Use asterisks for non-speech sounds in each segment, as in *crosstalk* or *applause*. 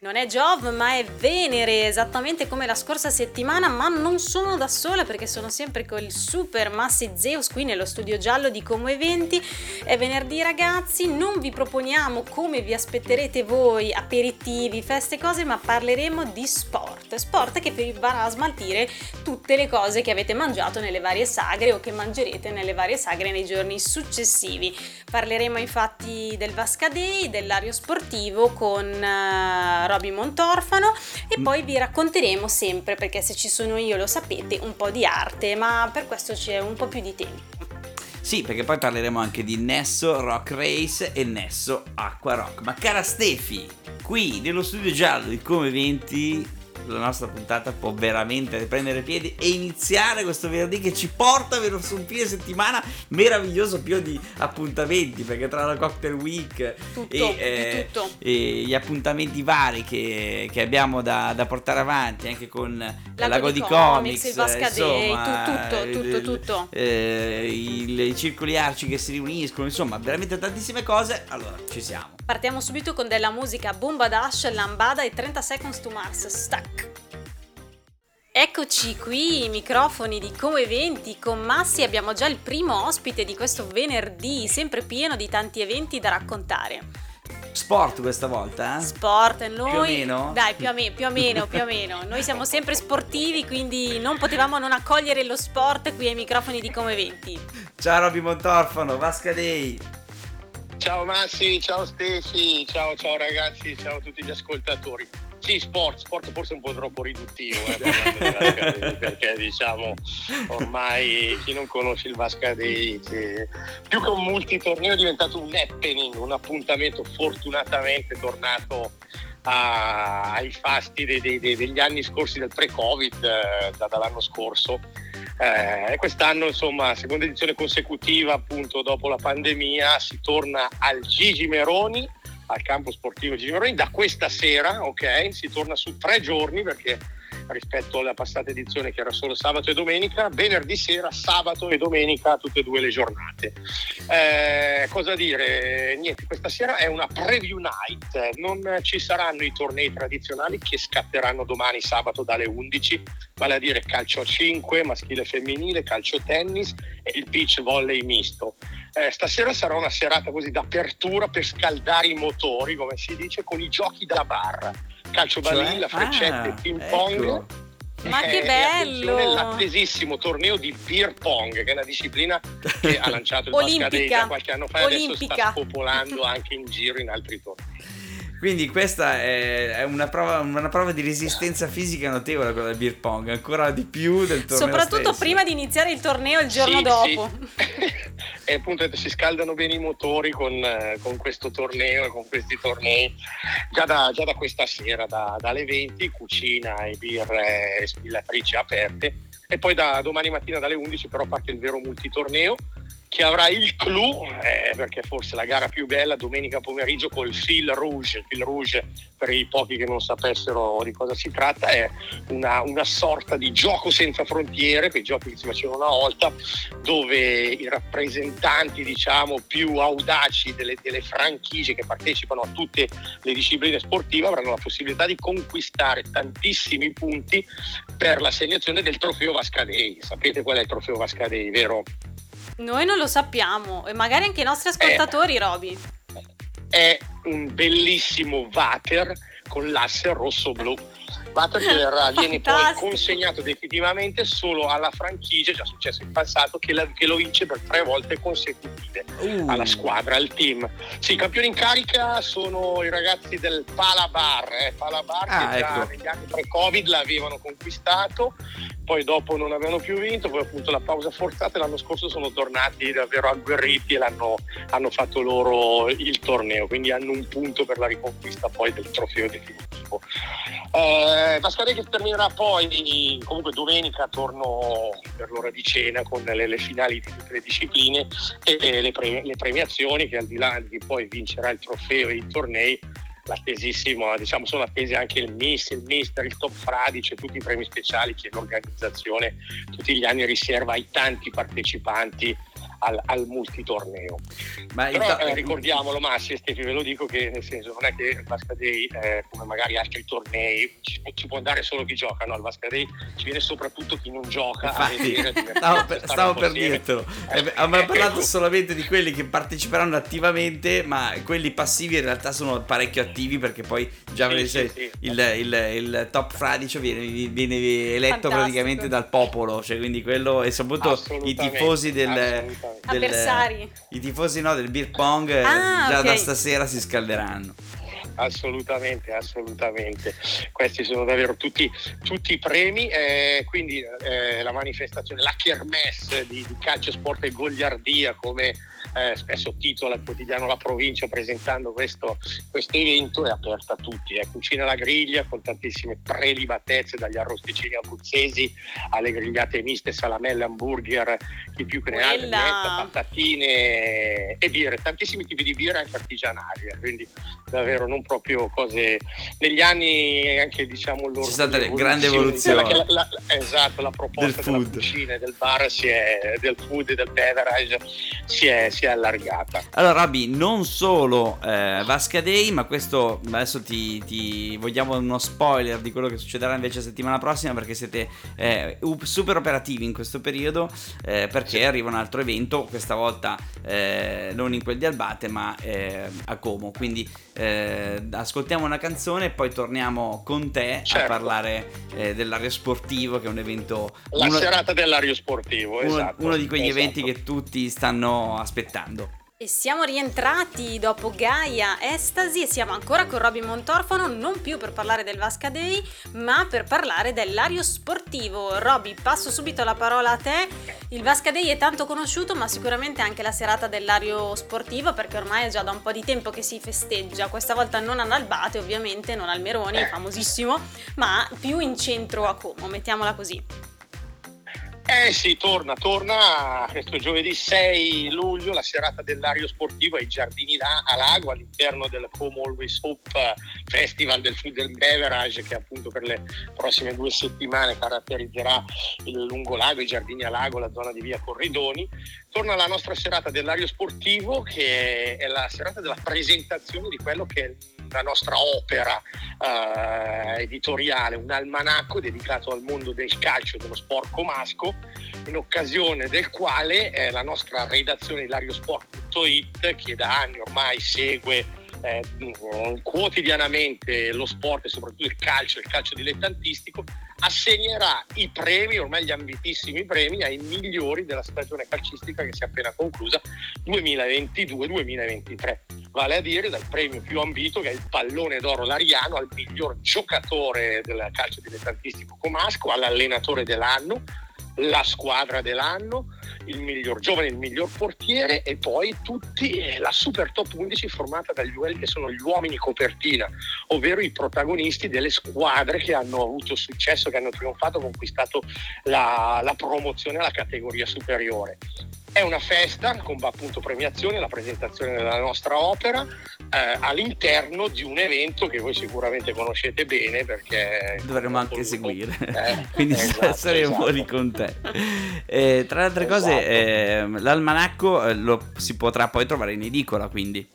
Non è Giove, ma è Venere, esattamente come la scorsa settimana, ma non sono da sola perché sono sempre con il super Massi Zeus qui nello studio giallo di Como Eventi. È venerdì ragazzi, non vi proponiamo come vi aspetterete voi, aperitivi, feste, cose, ma parleremo di sport. Sport che vi a smaltire tutte le cose che avete mangiato nelle varie sagre o che mangerete nelle varie sagre nei giorni successivi. Parleremo infatti del Vasca Day, dell'ario sportivo con... Uh, Roby Montorfano e mm. poi vi racconteremo sempre, perché se ci sono io lo sapete, un po' di arte, ma per questo c'è un po' più di tempo. Sì, perché poi parleremo anche di Nesso Rock Race e Nesso Acqua Rock. Ma cara Stefi, qui nello studio giallo di Come 20 la nostra puntata può veramente riprendere piedi e iniziare questo venerdì che ci porta verso un fine settimana meraviglioso pieno di appuntamenti perché tra la cocktail week tutto, e, eh, e, gli appuntamenti vari che, che abbiamo da, da, portare avanti anche con Lago, Lago di, di Comics, il Vasca Day, tutto, tutto, tutto. Eh, il, i circoli arci che si riuniscono, insomma veramente tantissime cose, allora ci siamo. Partiamo subito con della musica Bomba Dash, Lambada e 30 Seconds to Mars, Stack. Eccoci qui, i microfoni di Come Eventi con Massi, abbiamo già il primo ospite di questo venerdì, sempre pieno di tanti eventi da raccontare. Sport questa volta? Eh? Sport, noi... Più o meno? Dai, più o, me, più o meno, più o meno. Noi siamo sempre sportivi, quindi non potevamo non accogliere lo sport qui ai microfoni di Come Eventi. Ciao Roby Montorfano, Vasca Day. Ciao Massi, ciao Stefi, ciao ciao ragazzi, ciao a tutti gli ascoltatori. Sì, sport, sport forse un po' troppo riduttivo, eh, *laughs* perché diciamo ormai chi non conosce il Vascadei, che più che un multitorneo è diventato un happening, un appuntamento fortunatamente tornato a, ai fasti dei, dei, dei, degli anni scorsi del pre-Covid, eh, da, dall'anno scorso. Eh, quest'anno, insomma, seconda edizione consecutiva, appunto dopo la pandemia, si torna al Gigi Meroni al campo sportivo Gigi Maroni da questa sera, ok? Si torna su tre giorni perché rispetto alla passata edizione che era solo sabato e domenica, venerdì sera, sabato e domenica, tutte e due le giornate. Eh, cosa dire? Niente, questa sera è una preview night, non ci saranno i tornei tradizionali che scatteranno domani sabato dalle 11, vale a dire calcio a 5, maschile e femminile, calcio tennis e il beach volley misto. Eh, stasera sarà una serata così d'apertura per scaldare i motori, come si dice, con i giochi da barra calcio cioè? balilla, freccette, ah, ping pong. Ecco. Ma che bello! L'attesissimo torneo di beer pong, che è una disciplina che ha lanciato il Bascadei qualche anno fa e adesso sta popolando anche in giro in altri tornei. Quindi questa è una prova, una prova, di resistenza fisica notevole quella del beer pong, ancora di più del torneo Soprattutto stesso. prima di iniziare il torneo il giorno sì, dopo. Sì. *laughs* e appunto si scaldano bene i motori con, con, questo torneo e con questi tornei già da, già da questa sera, da, dalle 20, cucina e birre e spillatrici aperte. E poi da domani mattina dalle 11 però parte il vero multitorneo che avrà il clou, eh, perché forse la gara più bella domenica pomeriggio col fil rouge. Il fil rouge, per i pochi che non sapessero di cosa si tratta, è una, una sorta di gioco senza frontiere, quei giochi che si facevano una volta, dove i rappresentanti diciamo, più audaci delle, delle franchigie che partecipano a tutte le discipline sportive avranno la possibilità di conquistare tantissimi punti per l'assegnazione del trofeo Vascadei. Sapete qual è il trofeo Vascadei, vero? Noi non lo sappiamo e magari anche i nostri ascoltatori, eh, Roby. È un bellissimo water con l'asse rosso-blu. Water che verrà, viene poi consegnato definitivamente solo alla franchigia, già successo in passato, che, la, che lo vince per tre volte consecutive uh. alla squadra, al team. Sì, i campioni in carica sono i ragazzi del Palabar, eh, Palabar ah, che ecco. già negli anni pre-Covid l'avevano conquistato poi dopo non avevano più vinto, poi appunto la pausa forzata e l'anno scorso sono tornati davvero agguerriti e l'hanno, hanno fatto loro il torneo, quindi hanno un punto per la riconquista poi del trofeo definitivo. Eh, squadra che terminerà poi, comunque domenica torno per l'ora di cena con le, le finali di tutte le discipline e le, pre, le premiazioni che al di là di poi vincerà il trofeo e i tornei l'attesissimo, diciamo sono attesi anche il Miss, il Mister, il Top Fradice, tutti i premi speciali che l'organizzazione tutti gli anni riserva ai tanti partecipanti al, al multitorneo. Ma Però to- eh, ricordiamolo Massi e Stefi, ve lo dico che nel senso non è che il Vasca Day, eh, come magari altri tornei, ci, ci, può andare solo chi gioca, no? Al Vasca Day ci viene soprattutto chi non gioca Infatti, vedere stavo per, stavo per dirtelo. Eh, eh, abbiamo parlato solamente di quelli che parteciperanno attivamente, ma quelli passivi in realtà sono parecchio attivi perché poi già sì, sì, sì. Il, il, il, top fradicio viene, viene eletto Fantastico. praticamente dal popolo, cioè quindi quello e soprattutto i tifosi del avversari. I tifosi no, del beer pong ah, già okay. da stasera si scalderanno assolutamente, assolutamente. Questi sono davvero tutti, tutti i premi, eh, quindi eh, la manifestazione, la kermesse di, di calcio, sport e goliardia come eh, spesso titola il quotidiano La Provincia presentando questo, questo evento, è aperta a tutti. È cucina alla griglia con tantissime prelibatezze, dagli arrosticini abruzzesi alle grigliate miste, salamelle, hamburger, chi più che ne ha, patatine e birre, tantissimi tipi di birra anche artigianali, eh, quindi davvero non proprio cose... Negli anni anche diciamo loro... C'è stata grande evoluzione. La, la, la, esatto, la proposta del della cucina del bar si è, del food e del beverage si è, si è allargata. Allora, Rabbi, non solo eh, Vasca Day, ma questo adesso ti, ti, vogliamo uno spoiler di quello che succederà invece settimana prossima perché siete eh, super operativi in questo periodo eh, perché sì. arriva un altro evento, questa volta eh, non in quel di Albate ma eh, a Como. Quindi eh, ascoltiamo una canzone e poi torniamo con te certo. a parlare dell'ario sportivo che è un evento... La uno, serata dell'ario sportivo, uno, esatto. Uno di quegli esatto. eventi che tutti stanno aspettando. E siamo rientrati dopo Gaia Estasi e siamo ancora con Robin Montorfano, non più per parlare del Vasca Day, ma per parlare dell'ario sportivo. Robby, passo subito la parola a te. Il Vasca Day è tanto conosciuto, ma sicuramente anche la serata dell'ario sportivo, perché ormai è già da un po' di tempo che si festeggia. Questa volta non ad Albate, ovviamente, non al Meroni, famosissimo, ma più in centro a Como, mettiamola così. Eh sì, torna, torna questo giovedì 6 luglio la serata dell'ario sportivo ai Giardini da Lago all'interno del Home Always Hope Festival del Food and Beverage che appunto per le prossime due settimane caratterizzerà il lungolago, i Giardini a Lago, la zona di via Corridoni. Torna la nostra serata dell'ario sportivo che è la serata della presentazione di quello che è la nostra opera eh, editoriale, un almanacco dedicato al mondo del calcio e dello sport comasco, in occasione del quale eh, la nostra redazione ilariosport.it, che da anni ormai segue eh, quotidianamente lo sport e soprattutto il calcio, il calcio dilettantistico, assegnerà i premi, ormai gli ambitissimi premi, ai migliori della stagione calcistica che si è appena conclusa 2022-2023. Vale a dire dal premio più ambito che è il pallone d'oro Lariano al miglior giocatore del calcio dilettantistico comasco, all'allenatore dell'anno, la squadra dell'anno, il miglior giovane, il miglior portiere e poi tutti eh, la super top 11 formata dagli quelli che sono gli uomini copertina, ovvero i protagonisti delle squadre che hanno avuto successo, che hanno trionfato, conquistato la, la promozione alla categoria superiore. È una festa con appunto premiazione, la presentazione della nostra opera eh, all'interno di un evento che voi sicuramente conoscete bene perché dovremmo anche seguire, eh, *laughs* quindi esatto, saremo esatto. lì con te. Eh, tra le altre esatto. cose, ehm, l'almanacco eh, lo si potrà poi trovare in edicola, quindi.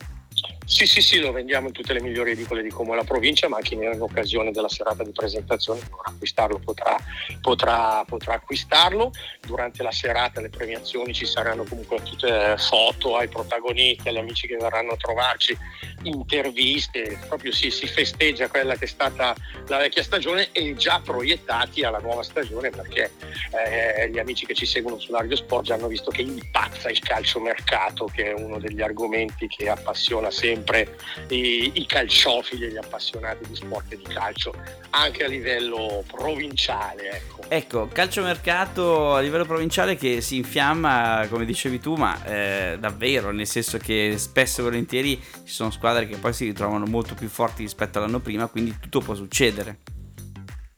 Sì, sì, sì, lo vendiamo in tutte le migliori edicole di Como e la provincia, ma chi in occasione della serata di presentazione vorrà acquistarlo potrà, potrà, potrà, acquistarlo. Durante la serata le premiazioni ci saranno comunque tutte foto ai protagonisti, agli amici che verranno a trovarci, interviste, proprio si, si festeggia quella che è stata la vecchia stagione e già proiettati alla nuova stagione perché eh, gli amici che ci seguono sull'Argo Sport già hanno visto che impazza il calcio mercato, che è uno degli argomenti che appassiona sempre i, i calciofili e gli appassionati di sport e di calcio, anche a livello provinciale. Ecco, ecco calciomercato a livello provinciale che si infiamma, come dicevi tu, ma eh, davvero, nel senso che spesso e volentieri ci sono squadre che poi si ritrovano molto più forti rispetto all'anno prima, quindi tutto può succedere.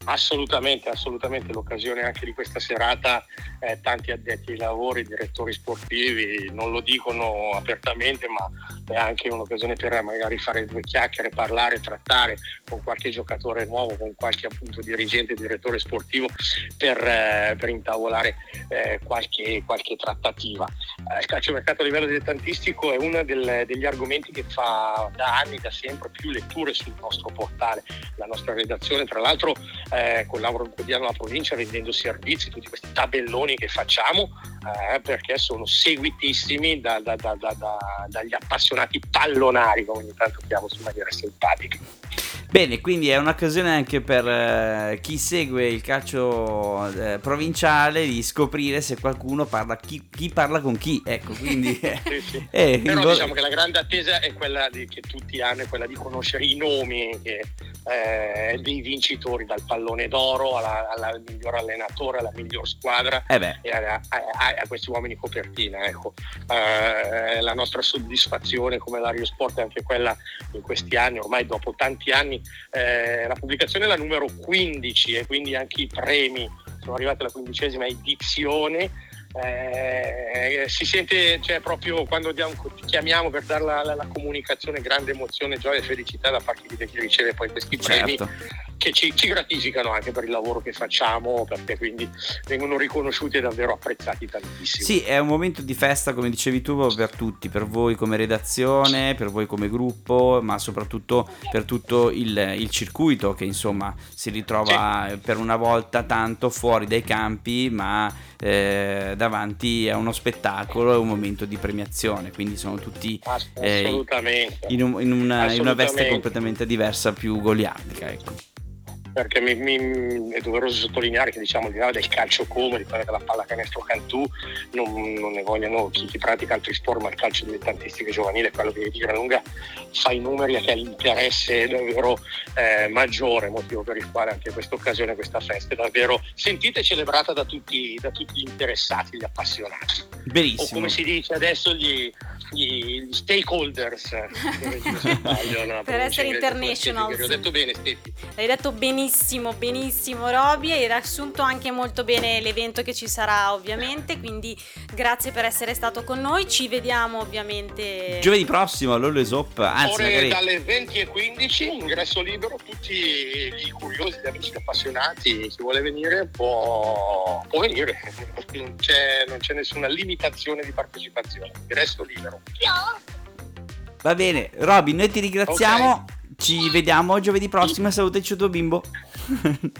Assolutamente, assolutamente l'occasione anche di questa serata, eh, tanti addetti ai lavori, direttori sportivi, non lo dicono apertamente, ma è anche un'occasione per magari fare due chiacchiere, parlare, trattare con qualche giocatore nuovo, con qualche appunto dirigente, direttore sportivo per, eh, per intavolare eh, qualche, qualche, trattativa. Eh, il calciomercato a livello dilettantistico è uno del, degli argomenti che fa da anni, da sempre più letture sul nostro portale, la nostra redazione tra l'altro eh, collabora un quotidiano alla provincia vendendo servizi, tutti questi tabelloni che facciamo eh, perché sono seguitissimi da, da, da, dagli appassionati pallonari, come ogni tanto chiamo in maniera simpatica. Bene, quindi è un'occasione anche per eh, chi segue il calcio eh, provinciale di scoprire se qualcuno parla, chi, chi parla con chi. Ecco, quindi... *laughs* *laughs* sì, sì. Eh, Però il... diciamo che la grande attesa è quella di, che tutti hanno, è quella di conoscere i nomi che, eh, dei vincitori, dal pallone d'oro alla, alla, al miglior allenatore, alla miglior squadra eh e a, a, a, questi uomini copertina. Ecco. Eh, la nostra soddisfazione come Dario Sport è anche quella in questi anni, ormai dopo tanti anni eh, la pubblicazione è la numero 15 e quindi anche i premi sono arrivati alla quindicesima edizione. Eh, si sente cioè, proprio quando diamo, chiamiamo per dare la, la, la, comunicazione grande emozione, gioia e felicità da parte di chi riceve poi questi premi certo che ci, ci, gratificano anche per il lavoro che facciamo, perché quindi vengono riconosciuti e davvero apprezzati tantissimo. Sì, è un momento di festa, come dicevi tu, per tutti, per voi come redazione, per voi come gruppo, ma soprattutto per tutto il, il circuito che insomma si ritrova sì. per una volta tanto fuori dai campi, ma eh, davanti a uno spettacolo e un momento di premiazione, quindi sono tutti eh, in, un, in, una, in, una, veste completamente diversa, più goliardica. Ecco perché mi, mi, è doveroso sottolineare che diciamo al di là del calcio come, di quella della pallacanestro Cantù, non, non, ne vogliono chi, chi, pratica altri sport, ma il calcio dilettantistico giovanile, quello che di gran lunga fa i numeri e che ha l'interesse davvero eh, maggiore, motivo per il quale anche questa occasione, questa festa è davvero sentita e celebrata da tutti, da tutti gli interessati, gli appassionati. Benissimo. O come si dice adesso gli, gli stakeholders *laughs* per essere international ho detto bene Steffi hai detto benissimo benissimo Roby hai riassunto anche molto bene l'evento che ci sarà ovviamente quindi grazie per essere stato con noi ci vediamo ovviamente giovedì prossimo all'Olesop anzi Ore magari... dalle 20 e 15 ingresso libero tutti i curiosi gli amici appassionati chi vuole venire può, può venire non c'è, non c'è nessuna limitazione di partecipazione ingresso libero Va bene, Robin, noi ti ringraziamo. Okay. Ci vediamo giovedì prossimo. Salutaci il tuo bimbo.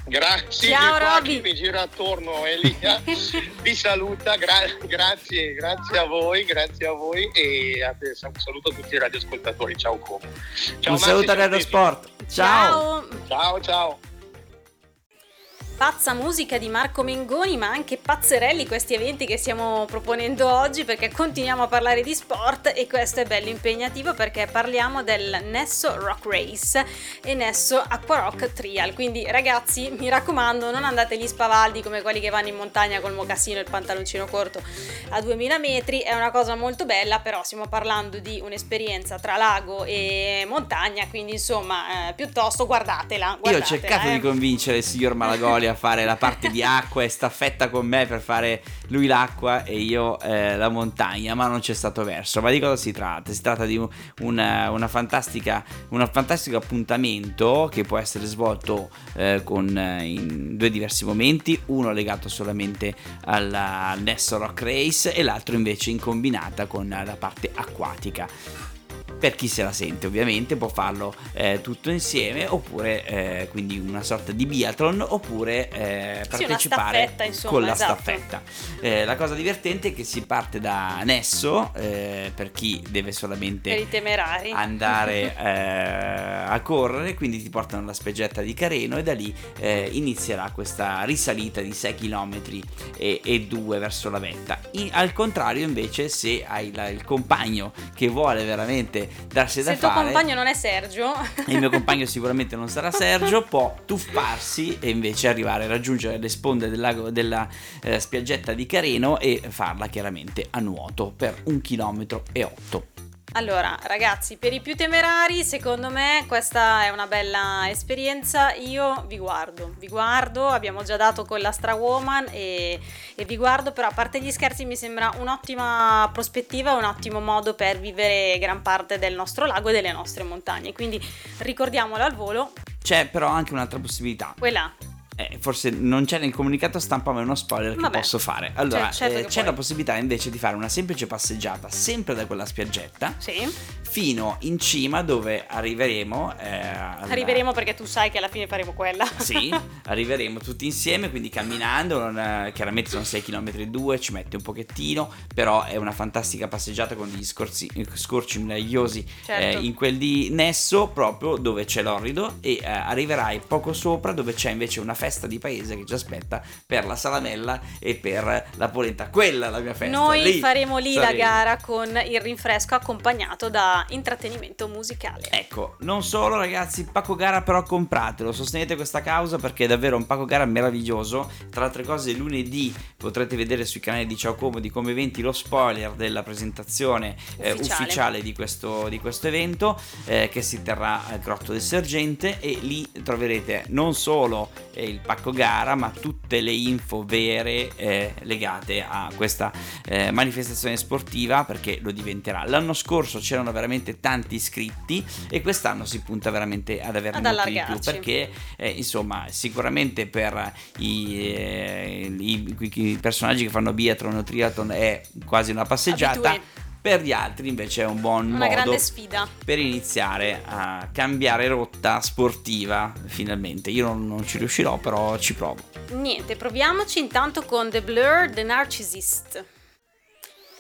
Grazie. Ciao Robby. Mi gira attorno Elia. *laughs* Vi saluta. Gra- grazie, grazie a voi, grazie a voi e un saluto a tutti i radioascoltatori. Ciao Como. Ciao, un saluto a Radio Sport. Ciao. Ciao ciao. Pazza musica di Marco Mengoni, ma anche pazzerelli questi eventi che stiamo proponendo oggi perché continuiamo a parlare di sport e questo è bello impegnativo perché parliamo del Nesso Rock Race e Nesso Aqua Rock Trial. Quindi ragazzi, mi raccomando, non andate gli spavaldi come quelli che vanno in montagna col mocassino e il pantaloncino corto a 2000 metri, è una cosa molto bella, però stiamo parlando di un'esperienza tra lago e montagna, quindi insomma, eh, piuttosto guardatela, guardatela. Io ho cercato eh. di convincere il signor Malagoli a fare la parte di acqua e staffetta con me per fare lui l'acqua e io eh, la montagna, ma non c'è stato verso. Ma di cosa si tratta? Si tratta di una, una fantastica, un fantastico appuntamento che può essere svolto eh, con, eh, in due diversi momenti, uno legato solamente alla, al Nesso Rock Race e l'altro invece in combinata con la parte acquatica per chi se la sente ovviamente può farlo eh, tutto insieme oppure eh, quindi una sorta di biathlon oppure eh, partecipare staffetta, insomma, con la esatto. staffetta. Eh, la cosa divertente è che si parte da Nesso eh, per chi deve solamente andare *laughs* eh, a correre quindi ti portano alla spiaggetta di Careno e da lì inizierà questa risalita di 6 km e, e 2 verso la vetta. In, al contrario invece se hai la, il compagno che vuole veramente darsi da fare. Se il tuo compagno non è Sergio, il mio *laughs* compagno sicuramente non sarà Sergio, può tuffarsi e invece arrivare a raggiungere le sponde del lago, della eh, spiaggetta di Careno e farla chiaramente a nuoto per un chilometro e otto. Allora, ragazzi, per i più temerari, secondo me questa è una bella esperienza. Io vi guardo, vi guardo, abbiamo già dato con la Stra Woman e, e vi guardo, però a parte gli scherzi mi sembra un'ottima prospettiva, un ottimo modo per vivere gran parte del nostro lago e delle nostre montagne. Quindi ricordiamolo al volo. C'è però anche un'altra possibilità. Quella eh, forse non c'è nel comunicato stampa, ma è uno spoiler Vabbè. che posso fare. Allora, Cioè, certo eh, c'è puoi. la possibilità invece di fare una semplice passeggiata sempre da quella spiaggetta Sì, fino in cima dove arriveremo. eh, alla- arriveremo perché tu sai che alla fine faremo quella. Sì, *laughs* arriveremo tutti insieme, quindi camminando, non, eh, chiaramente sono 6 km e 2, ci mette un pochettino, però è una fantastica passeggiata con degli scorsi, scorci meravigliosi Certo. eh, in quel di Nesso, proprio dove c'è l'orrido, e eh, arriverai poco sopra dove c'è invece una festa di paese che ci aspetta per la salamella e per la polenta. Quella è la mia festa. Noi lì faremo lì la saremo. gara con il rinfresco accompagnato da intrattenimento musicale. Ecco, non solo ragazzi, Paco Gara però compratelo, sostenete questa causa perché è davvero un Paco Gara meraviglioso. Tra altre cose lunedì potrete vedere sui canali di Ciao Comodi come eventi lo spoiler della presentazione eh, Ufficiale. ufficiale di questo, di questo evento eh, che si terrà al Grotto del Sergente e lì troverete non solo eh, il pacco gara ma tutte le info vere eh, legate a questa eh, manifestazione sportiva perché lo diventerà. L'anno scorso c'erano veramente tanti iscritti e quest'anno si punta veramente ad averne Ad molti di più perché eh, insomma sicuramente per i, eh, i- i personaggi che fanno biathlon o triathlon è quasi una passeggiata. Abitué. Per gli altri invece è un buon Una modo per iniziare a cambiare rotta sportiva finalmente. Io non, non ci riuscirò, però ci provo. Niente, proviamoci intanto con The Blur, The Narcissist.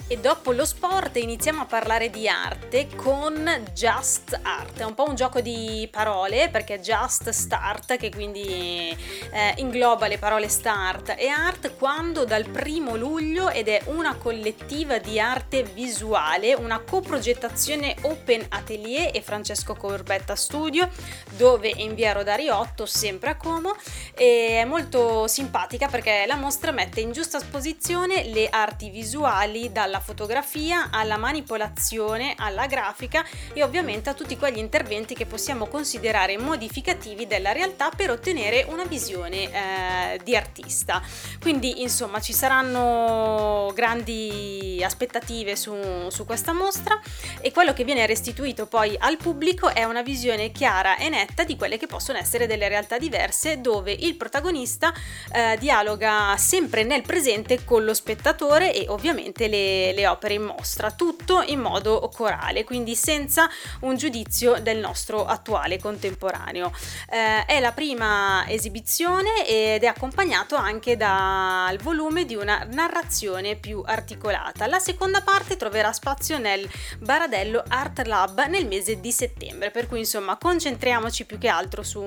E dopo lo sport iniziamo a parlare di arte con Just Art. È un po' un gioco di parole perché Just Start, che quindi eh, ingloba le parole start e art, quando dal primo luglio ed è una collettiva di arte visuale, una coprogettazione Open Atelier e Francesco Corbetta Studio, dove è in via Rodari 8, sempre a Como, e è molto simpatica perché la mostra mette in giusta esposizione le arti visuali dalla fotografia alla manipolazione alla grafica e ovviamente a tutti quegli interventi che possiamo considerare modificativi della realtà per ottenere una visione eh, di artista. Quindi insomma ci saranno grandi aspettative su, su questa mostra e quello che viene restituito poi al pubblico è una visione chiara e netta di quelle che possono essere delle realtà diverse dove il protagonista eh, dialoga sempre nel presente con lo spettatore e ovviamente le, le opere in mostra, tutto in modo corale, quindi senza un giudizio del nostro attuale contemporaneo. Eh, è la prima esibizione ed è accompagnato anche dal volume di una narrazione più articolata. La seconda parte troverà spazio nel Baradello Art Lab nel mese di settembre, per cui insomma concentriamoci più che altro su,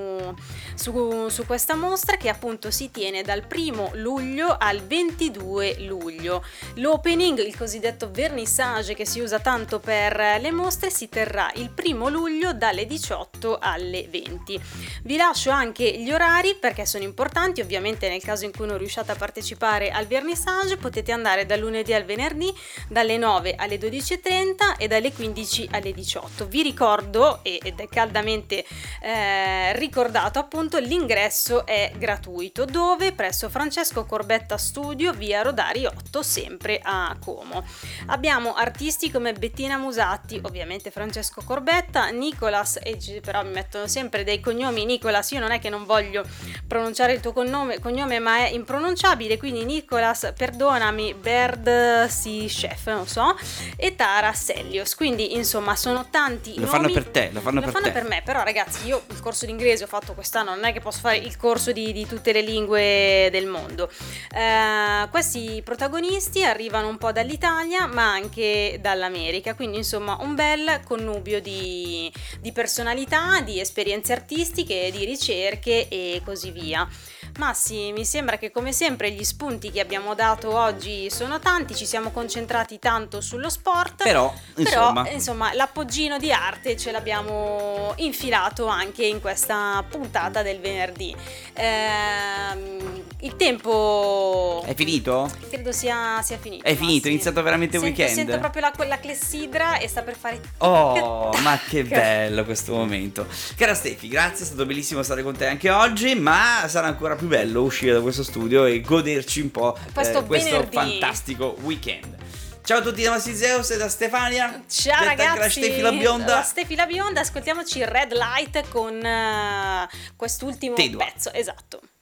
su, su questa mostra che appunto si tiene dal 1 luglio al 22 luglio. L'opening, il cosiddetto vernissage che si usa tanto per le mostre, si terrà il 1 luglio dalle 18 alle 20. Vi lascio anche gli orari perché sono importanti, ovviamente nel caso in cui non riusciate a partecipare al vernissage potete andare dal lunedì al venerdì dalle 9 alle 12.30 e dalle 15 alle 18. Vi ricordo, ed è caldamente eh, ricordato appunto, l'ingresso è gratuito dove presso Francesco Corbetta Studio via Rodari 8 sempre a Como. Abbiamo artisti come Bettina Musatti, ovviamente Francesco Corbetta, Nicolas, e però mi mettono sempre dei cognomi Nicolas, io non è che non voglio pronunciare il tuo cognome, cognome ma è impronunciabile, quindi Nicolas, perdonami, Bird si chef, non so, e Tara Sellios, quindi insomma sono tanti Lo nomi. fanno per te, lo fanno Lo per fanno te. per me, però ragazzi, io il corso d'inglese ho fatto quest'anno, non è che posso fare il corso di, di tutte le lingue del mondo. Eh, questi protagonisti arrivano un po' dall'Italia, ma anche dall'America, quindi insomma un bel connubio di, di personalità, di esperienze artistiche, di ricerche e così via. Ma sì, mi sembra che come sempre gli spunti che abbiamo dato oggi sono tanti, ci siamo concentrati tanto sullo sport. Però, insomma, Però, insomma l'appoggino di arte ce l'abbiamo infilato anche in questa puntata del venerdì. Ehm, il tempo... è finito? Credo sia, sia finito. È finito, è iniziato veramente il weekend. Sento proprio la, quella clessidra e sta per fare... Oh, ma che bello questo momento. Cara Stefi, grazie, è stato bellissimo stare con te anche oggi, ma sarà ancora più bello uscire da questo studio e goderci un po' Questo eh, questo fantastico weekend. Ciao a tutti da Massi Zeus e da Stefania. Ciao anche la ragazzi, Stefi la bionda. La Stefi la bionda, ascoltiamoci Red Light con eh, quest'ultimo Tedua. pezzo, esatto.